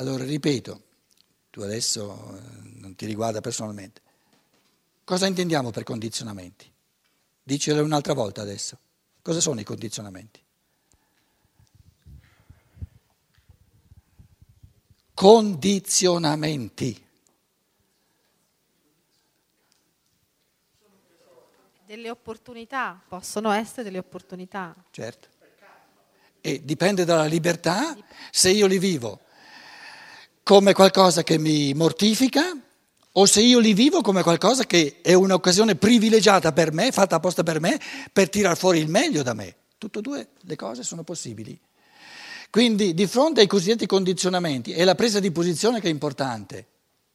Allora ripeto, tu adesso eh, non ti riguarda personalmente, cosa intendiamo per condizionamenti? Dicelo un'altra volta adesso. Cosa sono i condizionamenti? Condizionamenti. Delle opportunità, possono essere delle opportunità. Certo. E dipende dalla libertà se io li vivo come qualcosa che mi mortifica o se io li vivo come qualcosa che è un'occasione privilegiata per me, fatta apposta per me, per tirar fuori il meglio da me. Tutte e due le cose sono possibili. Quindi di fronte ai cosiddetti condizionamenti è la presa di posizione che è importante.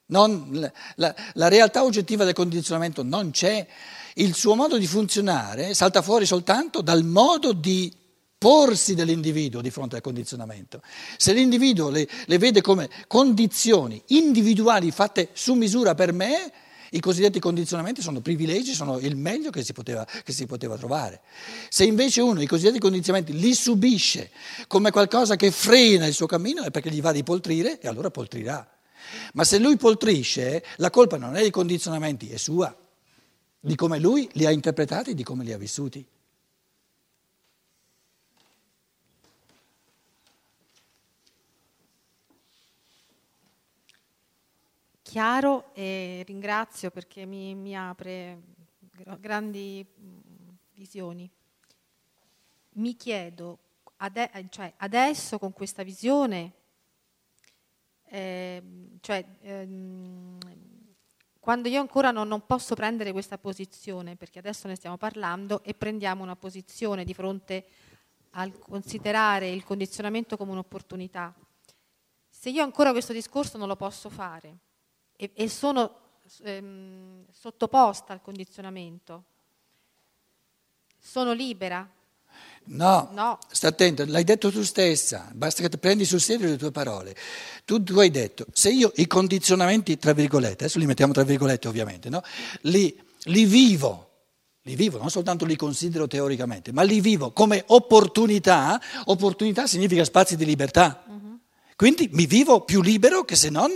Non, la, la, realtà oggettiva del condizionamento non c'è, il suo modo di funzionare salta fuori soltanto dal modo di porsi dell'individuo di fronte al condizionamento. Se l'individuo le, le, vede come condizioni individuali fatte su misura per me, i cosiddetti condizionamenti sono privilegi, sono il meglio che si poteva, che si poteva trovare. Se invece uno i cosiddetti condizionamenti li subisce come qualcosa che frena il suo cammino è perché gli va di poltrire e allora poltrirà. Ma se lui poltrisce, la colpa non è dei condizionamenti, è sua di come lui li ha interpretati e di come li ha vissuti. Chiaro e ringrazio perché mi, mi apre grandi visioni. Mi chiedo, ade- cioè, adesso con questa visione, eh, cioè, ehm, quando io ancora non, non, posso prendere questa posizione, perché adesso ne stiamo parlando, e prendiamo una posizione di fronte al considerare il condizionamento come un'opportunità, se io ancora questo discorso non lo posso fare e, e sono ehm, sottoposta al condizionamento, sono libera? No, no, sta attento, l'hai detto tu stessa, basta che ti prendi sul serio le tue parole. Tu, tu, hai detto, se io i condizionamenti, tra virgolette, adesso li mettiamo tra virgolette ovviamente, no? li, li vivo, li vivo, non soltanto li considero teoricamente, ma li vivo come opportunità, opportunità significa spazi di libertà. Uh-huh. Quindi mi vivo più libero che se non,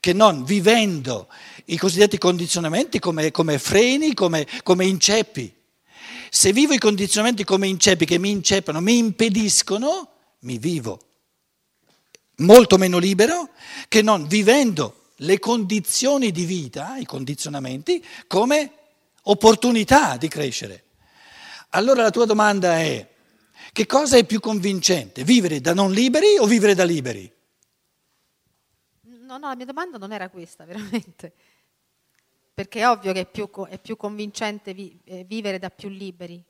che non vivendo i cosiddetti condizionamenti come, come freni, come, come inceppi. Se vivo i condizionamenti come inceppi che mi inceppano, mi impediscono, mi vivo molto meno libero che non vivendo le condizioni di vita, i condizionamenti, come opportunità di crescere. Allora la tua domanda è, che cosa è più convincente, vivere da non liberi o vivere da liberi? No, no, la mia domanda non era questa, veramente perché è ovvio che è più, è più convincente vi, eh, vivere da più liberi.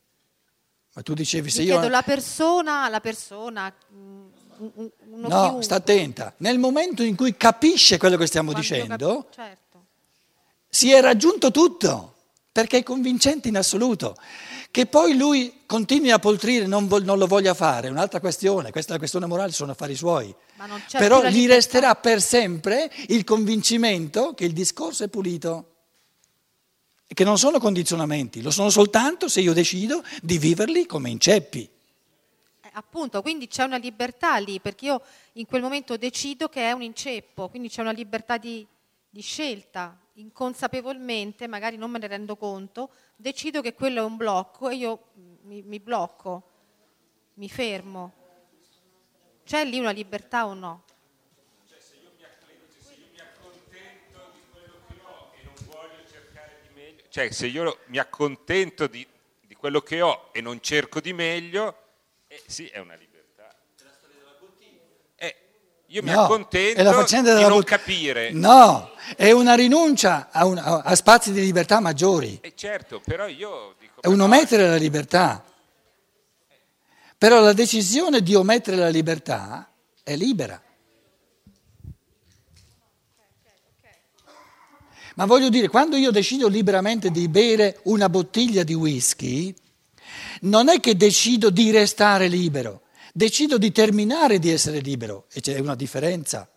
Ma tu dicevi se Mi io... Chiedo la persona, la persona... Mm, no, chiunque. sta attenta. Nel momento in cui capisce quello che stiamo Quando dicendo, capi- certo. si è raggiunto tutto, perché è convincente in assoluto. Che poi lui continui a poltrire non, vo- non, lo voglia fare è un'altra questione, questa è la questione morale, sono affari suoi. Però gli resterà per sempre il convincimento che il discorso è pulito che non sono condizionamenti, lo sono soltanto se io decido di viverli come inceppi. Eh, appunto, quindi c'è una libertà lì, perché io in quel momento decido che è un inceppo, quindi c'è una libertà di, di scelta, inconsapevolmente, magari non me ne rendo conto, decido che quello è un blocco e io mi, mi blocco, mi fermo. C'è lì una libertà o no? Cioè, se io mi accontento di, di quello che ho e non cerco di meglio, eh, sì, è una libertà. Eh, io mi no, accontento di non capire. No, è una rinuncia a, un, a spazi di libertà maggiori. Eh certo, però io dico... È un omettere la libertà. Però la decisione di omettere la libertà è libera. Ma voglio dire, quando io decido liberamente di bere una bottiglia di whisky, non è che decido di restare libero, decido di terminare di essere libero e c'è una differenza.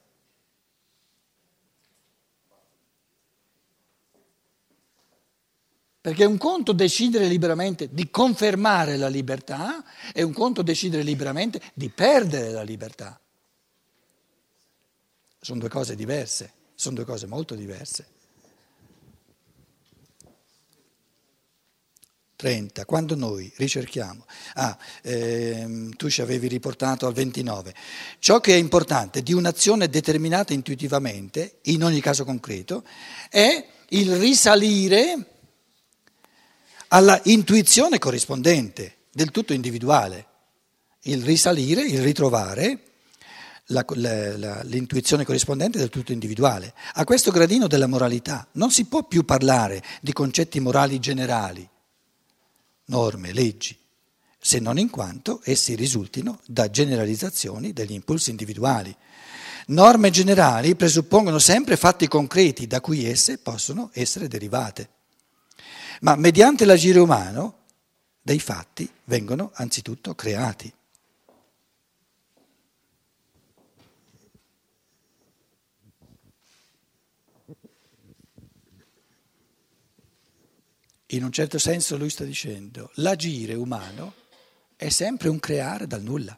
Perché è un conto decidere liberamente di confermare la libertà, è un conto decidere liberamente di perdere la libertà. sono due cose diverse, sono due cose molto diverse. 30, quando noi ricerchiamo, ah, ehm, tu ci avevi riportato al 29, ciò che è importante di un'azione determinata intuitivamente, in ogni caso concreto, è il risalire alla intuizione corrispondente, del tutto individuale, il risalire, il ritrovare la, la, la, l'intuizione corrispondente del tutto individuale. A questo gradino della moralità non si può più parlare di concetti morali generali norme, leggi, se non in quanto essi risultino da generalizzazioni degli impulsi individuali. Norme generali presuppongono sempre fatti concreti da cui esse possono essere derivate. Ma mediante l'agire umano dei fatti vengono anzitutto creati. In un certo senso lui sta dicendo, l'agire umano è sempre un creare dal nulla.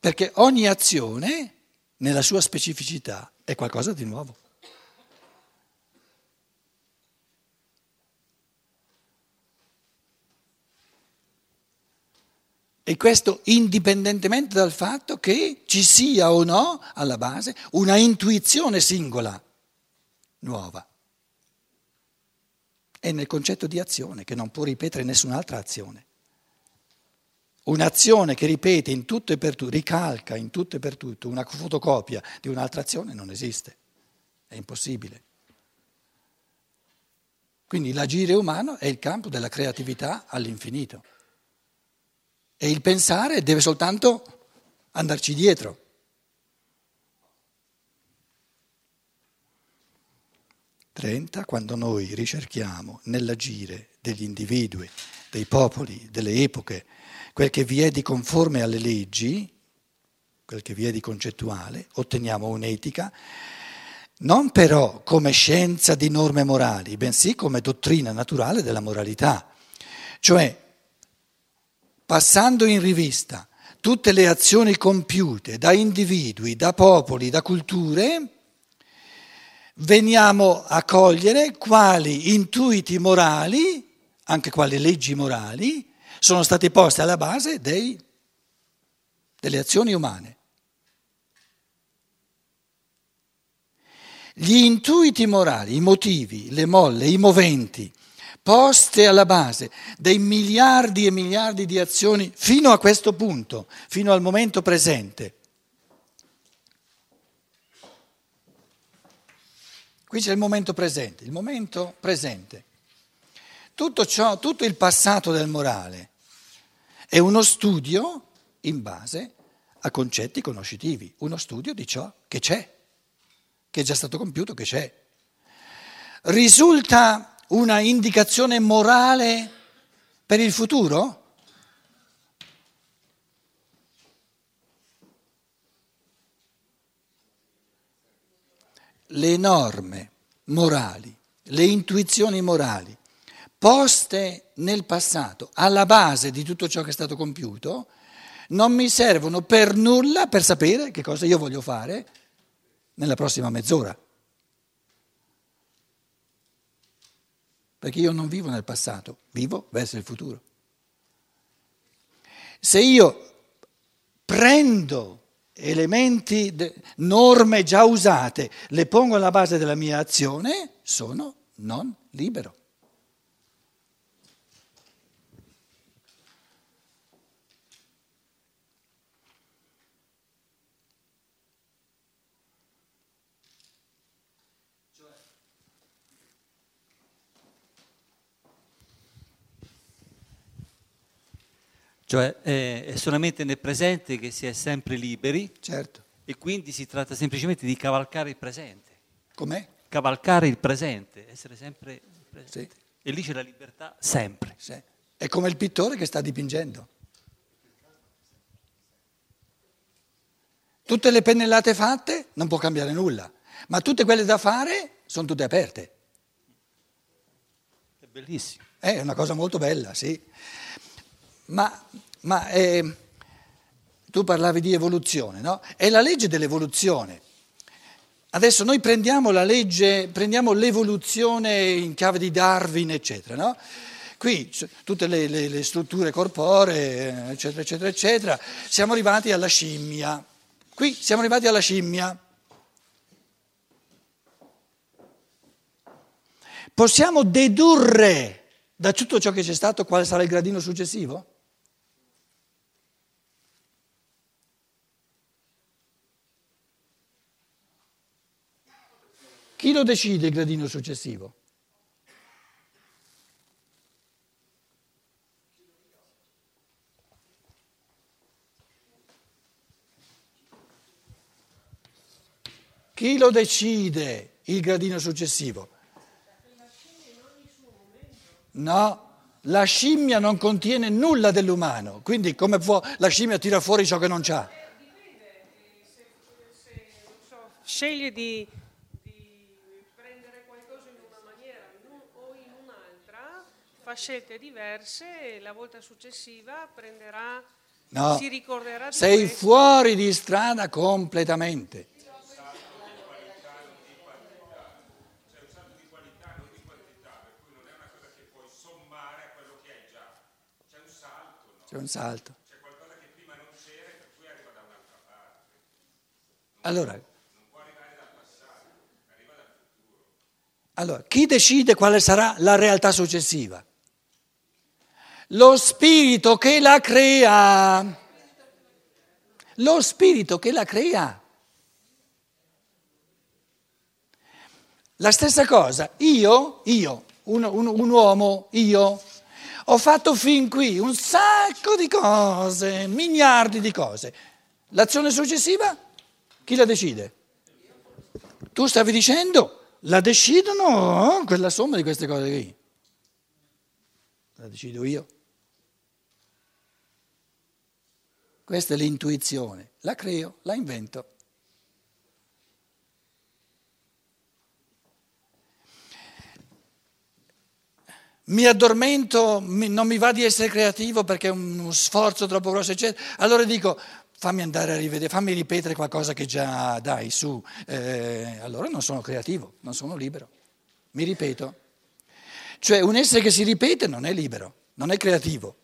Perché ogni azione, nella sua specificità, è qualcosa di nuovo. E questo indipendentemente dal fatto che ci sia o no alla base una intuizione singola nuova. È nel concetto di azione che non può ripetere nessun'altra azione. Un'azione che ripete in tutto e per tutto, ricalca in tutto e per tutto una fotocopia di un'altra azione non esiste, è impossibile. Quindi l'agire umano è il campo della creatività all'infinito e il pensare deve soltanto andarci dietro. 30, quando noi ricerchiamo nell'agire degli individui, dei popoli, delle epoche, quel che vi è di conforme alle leggi, quel che vi è di concettuale, otteniamo un'etica, non però come scienza di norme morali, bensì come dottrina naturale della moralità. Cioè, passando in rivista tutte le azioni compiute da individui, da popoli, da culture, veniamo a cogliere quali intuiti morali, anche quali leggi morali, sono state poste alla base dei, delle azioni umane. Gli intuiti morali, i motivi, le molle, i moventi, poste alla base dei miliardi e miliardi di azioni fino a questo punto, fino al momento presente, Qui c'è il momento presente, il momento presente. Tutto, ciò, tutto il passato del morale è uno studio in base a concetti conoscitivi, uno studio di ciò che c'è, che è già stato compiuto, che c'è. Risulta una indicazione morale per il futuro? Le norme morali, le intuizioni morali poste nel passato alla base di tutto ciò che è stato compiuto, non mi servono per nulla per sapere che cosa io voglio fare nella prossima mezz'ora. Perché io non vivo nel passato, vivo verso il futuro. Se io prendo elementi, norme già usate, le pongo alla base della mia azione, sono non libero. Cioè è solamente nel presente che si è sempre liberi. Certo. E quindi si tratta semplicemente di cavalcare il presente. Com'è? Cavalcare il presente, essere sempre presente. Sì. E lì c'è la libertà sempre. Sì. È come il pittore che sta dipingendo. Tutte le pennellate fatte non può cambiare nulla, ma tutte quelle da fare sono tutte aperte. È bellissimo. È una cosa molto bella, sì. Ma, ma eh, tu parlavi di evoluzione, no? È la legge dell'evoluzione. Adesso noi prendiamo la legge, prendiamo l'evoluzione in chiave di Darwin, eccetera, no? Qui tutte le, le, le strutture corporee, eccetera, eccetera, eccetera, siamo arrivati alla scimmia. Qui siamo arrivati alla scimmia. Possiamo dedurre da tutto ciò che c'è stato quale sarà il gradino successivo? Chi lo decide il gradino successivo? Chi lo decide il gradino successivo? No, la scimmia non contiene nulla dell'umano, quindi come può la scimmia tira fuori ciò che non c'ha? Dipende, se, se so, sceglie di, prendere qualcosa in una maniera o in un'altra, fa scelte diverse e la volta successiva prenderà, no, si ricorderà di sei questo. fuori di strada completamente. C'è un salto. C'è qualcosa che prima non c'era e per cui arriva da un'altra parte. Allora, Non può arrivare dal passato, arriva dal futuro. allora, chi decide quale sarà la realtà successiva? Lo spirito che la crea. Lo spirito che la crea. La stessa cosa, io, io, un, un- un uomo, io, ho fatto fin qui un sacco di cose, miliardi di cose. L'azione successiva, chi la decide? Tu stavi dicendo, la decidono quella somma di queste cose qui. La decido io. Questa è l'intuizione, la creo, la invento. mi addormento, non mi va di essere creativo perché è uno sforzo troppo grosso, eccetera. Allora dico, fammi andare a rivedere, fammi ripetere qualcosa che già dai su. Eh, allora non sono creativo, non sono libero. Mi ripeto. Cioè un essere che si ripete non è libero, non è creativo.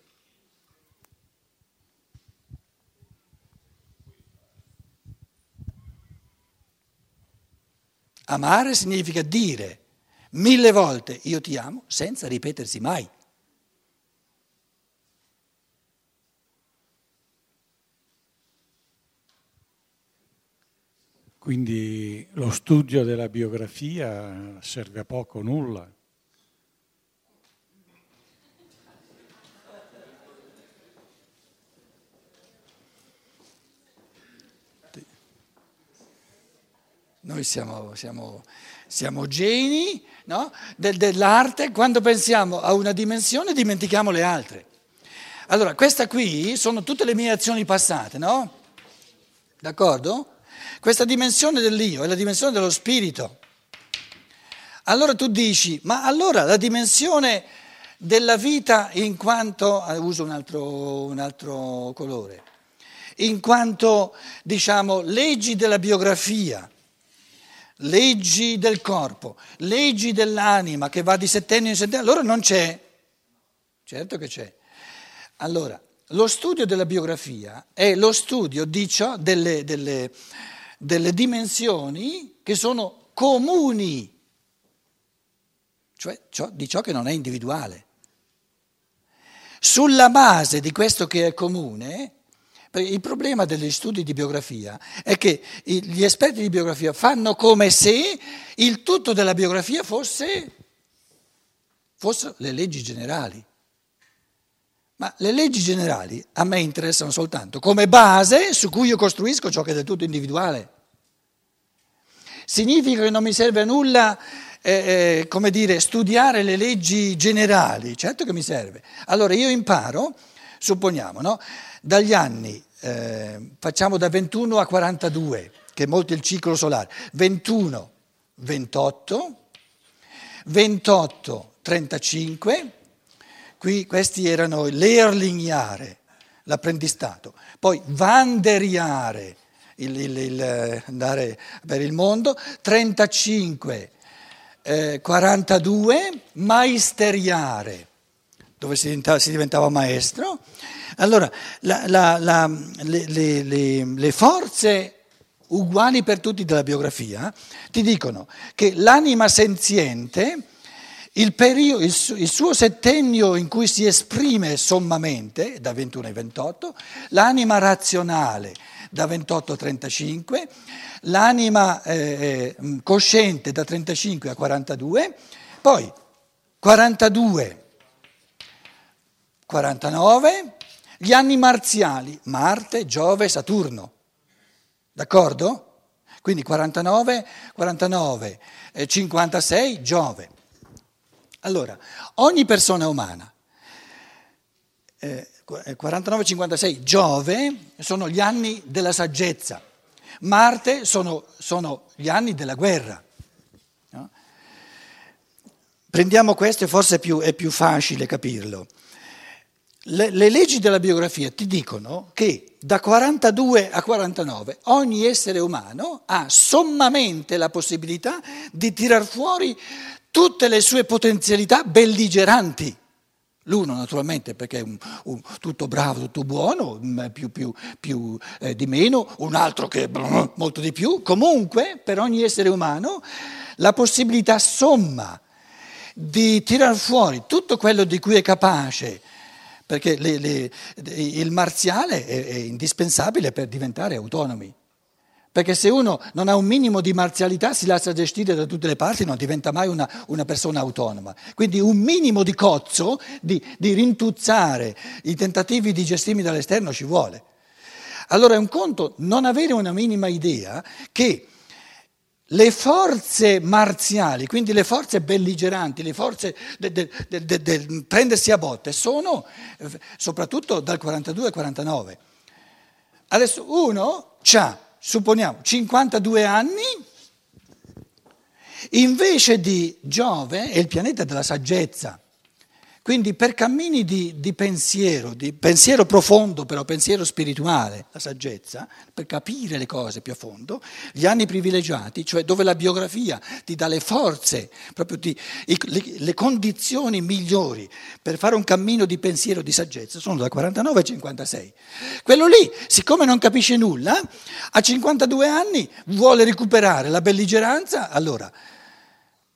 Amare significa dire mille volte io ti amo senza ripetersi mai. Quindi lo studio della biografia serve a poco o nulla. Noi siamo, siamo- siamo geni no? Del- dell'arte, quando pensiamo a una dimensione dimentichiamo le altre. Allora, questa qui sono tutte le mie azioni passate, no? D'accordo? Questa dimensione dell'io è la dimensione dello spirito. Allora tu dici, ma allora la dimensione della vita in quanto, eh, uso un altro, un altro colore, in quanto diciamo leggi della biografia, leggi del corpo, leggi dell'anima che va di settennio in settennio, allora non c'è. Certo che c'è. Allora, lo studio della biografia è lo studio di ciò, delle, delle- delle dimensioni che sono comuni, cioè ciò- di ciò che non è individuale. Sulla base di questo che è comune, il problema degli studi di biografia è che gli esperti di biografia fanno come se il tutto della biografia fosse, fossero le leggi generali. Ma le leggi generali a me interessano soltanto come base su cui io costruisco ciò che è del tutto individuale. Significa che non mi serve a nulla, eh, eh, come dire, studiare le leggi generali? Certo che mi serve. Allora io imparo, supponiamo, no? Dagli anni, eh, facciamo da 21 a 42, che è molto il ciclo solare, 21, 28, 28, 35, qui questi erano l'Erlingiare, l'apprendistato, poi vanderiare, il, il, il, andare per il mondo, 35, eh, 42, maisteriare, dove si diventava, si diventava maestro. Allora, la, la, la, le, le, le, le forze uguali per tutti della biografia ti dicono che l'anima senziente il, periodo, il, il, suo settennio in cui si esprime sommamente, da 21 ai 28, l'anima razionale da 28 a 35, l'anima eh, eh cosciente da 35 a 42, poi 42, 49, gli anni marziali, Marte, Giove, Saturno. D'accordo? Quindi 49, 49, eh, 56, Giove. Allora, ogni persona umana, eh, 49-56, Giove sono gli anni della saggezza, Marte sono, sono gli anni della guerra. No? Prendiamo questo e forse è più, è più facile capirlo. Le, le, leggi della biografia ti dicono che da 42 a 49 ogni essere umano ha sommamente la possibilità di tirar fuori tutte le sue potenzialità belligeranti. L'uno naturalmente perché è un, un, tutto bravo, tutto buono, più, più, più eh, di meno, un altro che molto di più. Comunque per ogni essere umano la possibilità somma di tirar fuori tutto quello di cui è capace, perché le, le, il marziale è, è indispensabile per diventare autonomi. Perché se uno non ha un minimo di marzialità, si lascia gestire da tutte le parti, non diventa mai una, una persona autonoma. Quindi un minimo di cozzo, di, di rintuzzare i tentativi di gestirmi dall'esterno ci vuole. Allora è un conto non avere una minima idea che le forze marziali, quindi le forze belligeranti, le forze del de, de, de, prendersi a botte, sono eh, soprattutto dal 42 al 49. Adesso uno ha supponiamo 52 anni, invece di Giove è il pianeta della saggezza. Quindi per cammini di, di, pensiero, di pensiero profondo, però pensiero spirituale, la saggezza, per capire le cose più a fondo, gli anni privilegiati, cioè dove la biografia ti dà le forze, proprio ti, le, le, condizioni migliori per fare un cammino di pensiero, di saggezza, sono da 49 a 56. Quello lì, siccome non capisce nulla, a 52 anni vuole recuperare la belligeranza, allora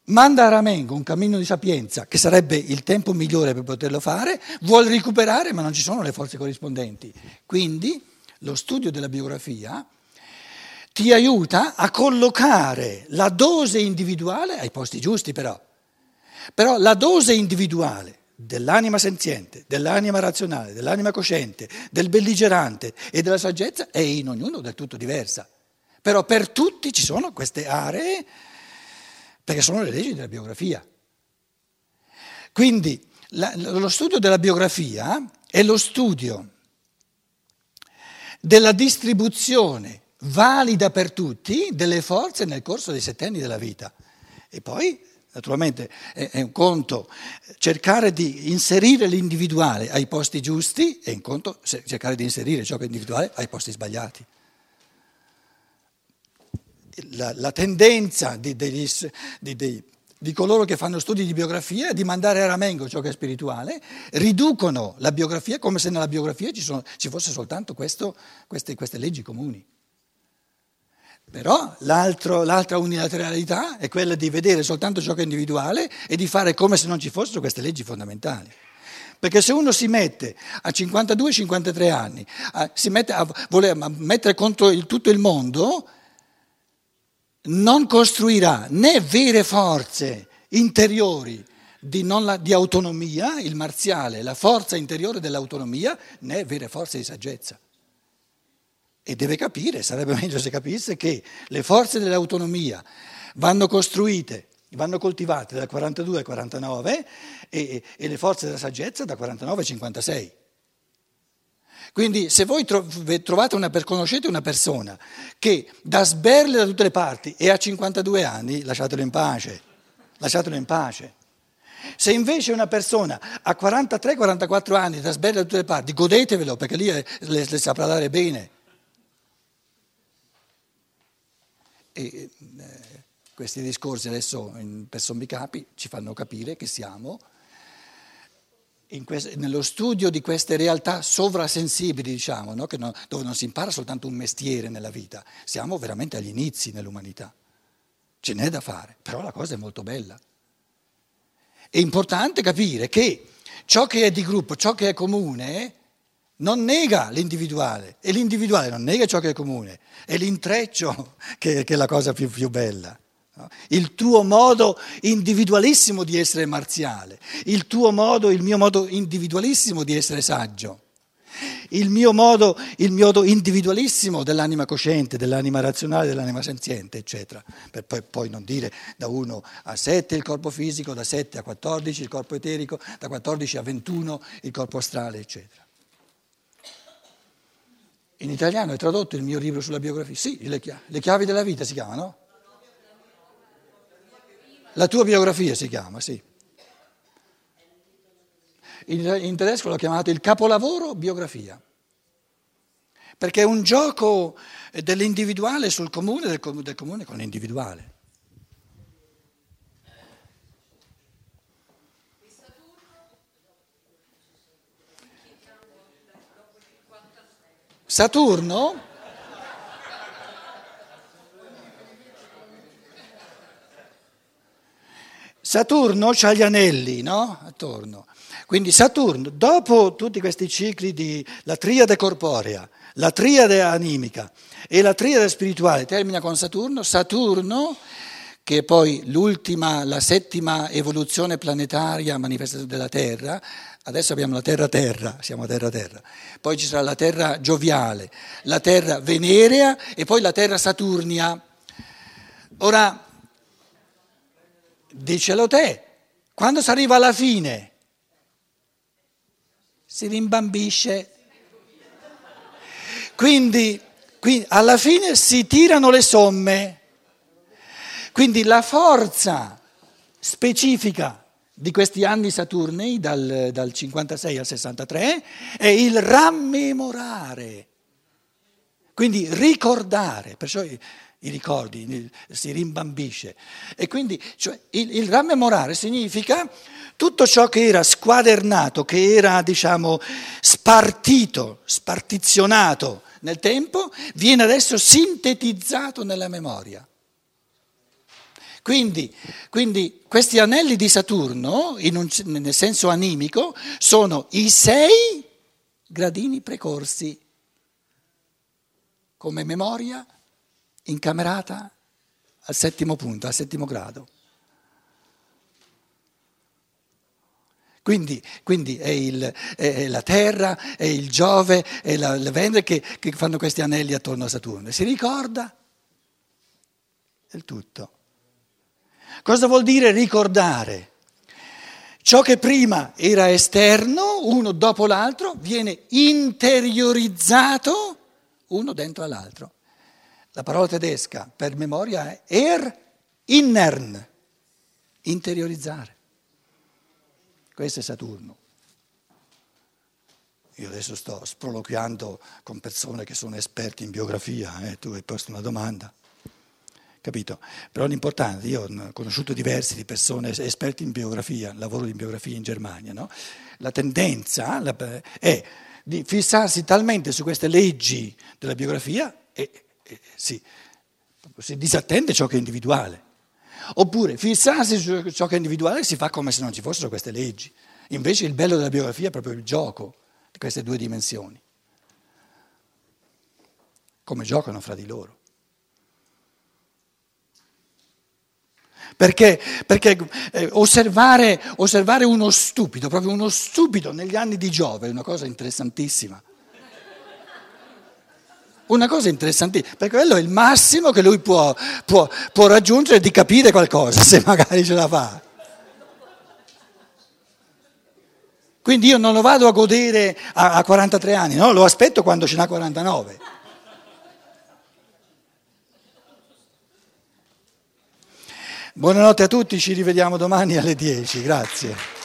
manda a Ramengo un cammino di sapienza, che sarebbe il tempo migliore per poterlo fare, vuole recuperare ma non ci sono le forze corrispondenti. Quindi lo studio della biografia ti aiuta a collocare la dose individuale ai posti giusti però. Però la dose individuale dell'anima senziente, dell'anima razionale, dell'anima cosciente, del belligerante e della saggezza è in ognuno del tutto diversa. Però per tutti ci sono queste aree perché sono le leggi della biografia. Quindi la, lo studio della biografia è lo studio della distribuzione valida per tutti delle forze nel corso dei sette anni della vita. E poi, naturalmente, è, un conto cercare di inserire l'individuale ai posti giusti e un conto cercare di inserire ciò che è individuale ai posti sbagliati la, la tendenza di, degli, di, di, di, coloro che fanno studi di biografia di mandare a ramengo ciò che è spirituale, riducono la biografia come se nella biografia ci, sono, ci fosse soltanto questo, queste, queste, leggi comuni. Però l'altra unilateralità è quella di vedere soltanto ciò che è individuale e di fare come se non ci fossero queste leggi fondamentali. Perché se uno si mette a 52-53 anni, a, si mette a voler mettere contro il, tutto il mondo, non costruirà né vere forze interiori di, la, di, autonomia, il marziale, la forza interiore dell'autonomia, né vere forze di saggezza. E deve capire, sarebbe meglio se capisse, che le forze dell'autonomia vanno costruite, vanno coltivate dal 42 al 49 e, e le forze della saggezza da 49 al 56. Quindi se voi trovate una, conoscete una persona che dà sberle da tutte le parti e ha 52 anni, lasciatelo in pace, lasciatelo in pace. Se invece una persona ha 43-44 anni, da sbella da tutte le parti, godetevelo perché lì le, le saprà dare bene. E eh, questi discorsi adesso per sommi capi ci fanno capire che siamo quest- nello studio di queste realtà sovrasensibili, diciamo, no? no, dove non si impara soltanto un mestiere nella vita, siamo veramente agli inizi nell'umanità. Ce n'è da fare, però la cosa è molto bella. È importante capire che ciò che è di gruppo, ciò che è comune, non nega l'individuale e l'individuale non nega ciò che è comune, è l'intreccio che, che è la cosa più, più bella. Il tuo modo individualissimo di essere marziale, il tuo modo, il mio modo individualissimo di essere saggio, il mio modo, il mio modo individualissimo dell'anima cosciente, dell'anima razionale, dell'anima senziente, eccetera. Per poi, poi non dire da 1 a 7 il corpo fisico, da 7 a 14 il corpo eterico, da 14 a 21 il corpo astrale, eccetera. In italiano è tradotto il mio libro sulla biografia? Sì, le chiavi, le chiavi della vita si chiama, no? La tua biografia si chiama, sì. In, tedesco l'ho chiamato il capolavoro biografia, perché è un gioco dell'individuale sul comune, del, del comune con l'individuale. Saturno Saturno ha gli anelli, no? Attorno. Quindi Saturno, dopo tutti questi cicli di la triade corporea, la triade animica e la triade spirituale, termina con Saturno, Saturno, che è poi l'ultima, la settima evoluzione planetaria manifestazione della Terra, adesso abbiamo la Terra-Terra, siamo a Terra-Terra, poi ci sarà la Terra gioviale, la Terra venerea e poi la Terra saturnia. Ora, Dicelo te, quando si arriva alla fine si rimbambisce. Quindi, quindi alla fine si tirano le somme. Quindi la forza specifica di questi anni saturnei, dal, dal 56 al 63, è il rammemorare, quindi ricordare. Perciò i ricordi, si rimbambisce. E quindi cioè, il, il rammemorare significa tutto ciò che era squadernato, che era diciamo spartito, spartizionato nel tempo, viene adesso sintetizzato nella memoria. Quindi, quindi questi anelli di Saturno, un, nel senso animico, sono i sei gradini precorsi come memoria incamerata al settimo punto, al settimo grado. Quindi, quindi è, il, è, la Terra, è il Giove, è la, le Venere che, che fanno questi anelli attorno a Saturno. Si ricorda del tutto. Cosa vuol dire ricordare? Ciò che prima era esterno, uno dopo l'altro, viene interiorizzato uno dentro all'altro. La parola tedesca per memoria è er innern, interiorizzare. Questo è Saturno. Io adesso sto sproloquiando con persone che sono esperti in biografia, eh, tu hai posto una domanda, capito? Però l'importante, io ho conosciuto diversi di persone esperti in biografia, lavoro in biografia in Germania, no? La tendenza è di fissarsi talmente su queste leggi della biografia e eh, si, si disattende ciò che è individuale. Oppure fissarsi su ciò che è individuale si fa come se non ci fossero queste leggi. Invece il bello della biografia è proprio il gioco di queste due dimensioni. Come giocano fra di loro. Perché, perché eh, osservare, osservare uno stupido, proprio uno stupido negli anni di Giove è una cosa interessantissima. Una cosa interessante, perché quello è il massimo che lui può, può, può raggiungere di capire qualcosa, se magari ce la fa. Quindi io non lo vado a godere a 43 anni, no? lo aspetto quando ce n'ha 49. Buonanotte a tutti, ci rivediamo domani alle 10, grazie.